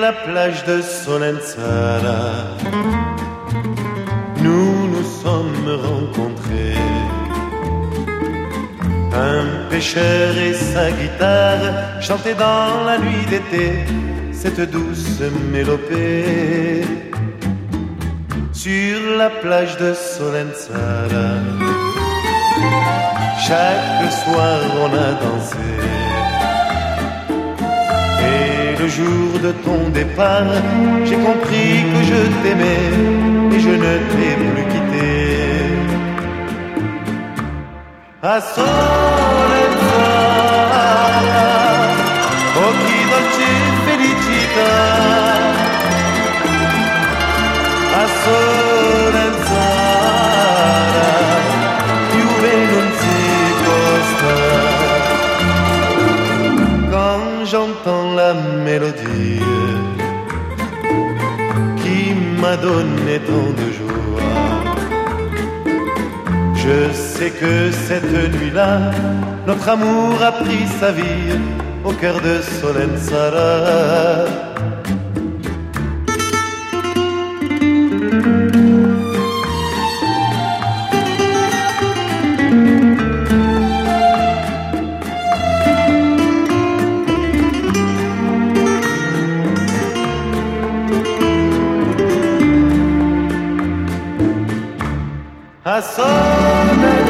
la plage de Solenzara, nous nous sommes rencontrés. Un pêcheur et sa guitare chantaient dans la nuit d'été cette douce mélopée. Sur la plage de Solenzara, chaque soir on a dansé. Le jour de ton départ, j'ai compris que je t'aimais et je ne t'ai plus quitté. A Solenzara, occhi dolci felicità. A Solenzara, j'entends la mélodie qui m'a donné tant de joie, je sais que cette nuit-là, notre amour a pris sa vie au cœur de Solenzara. coração.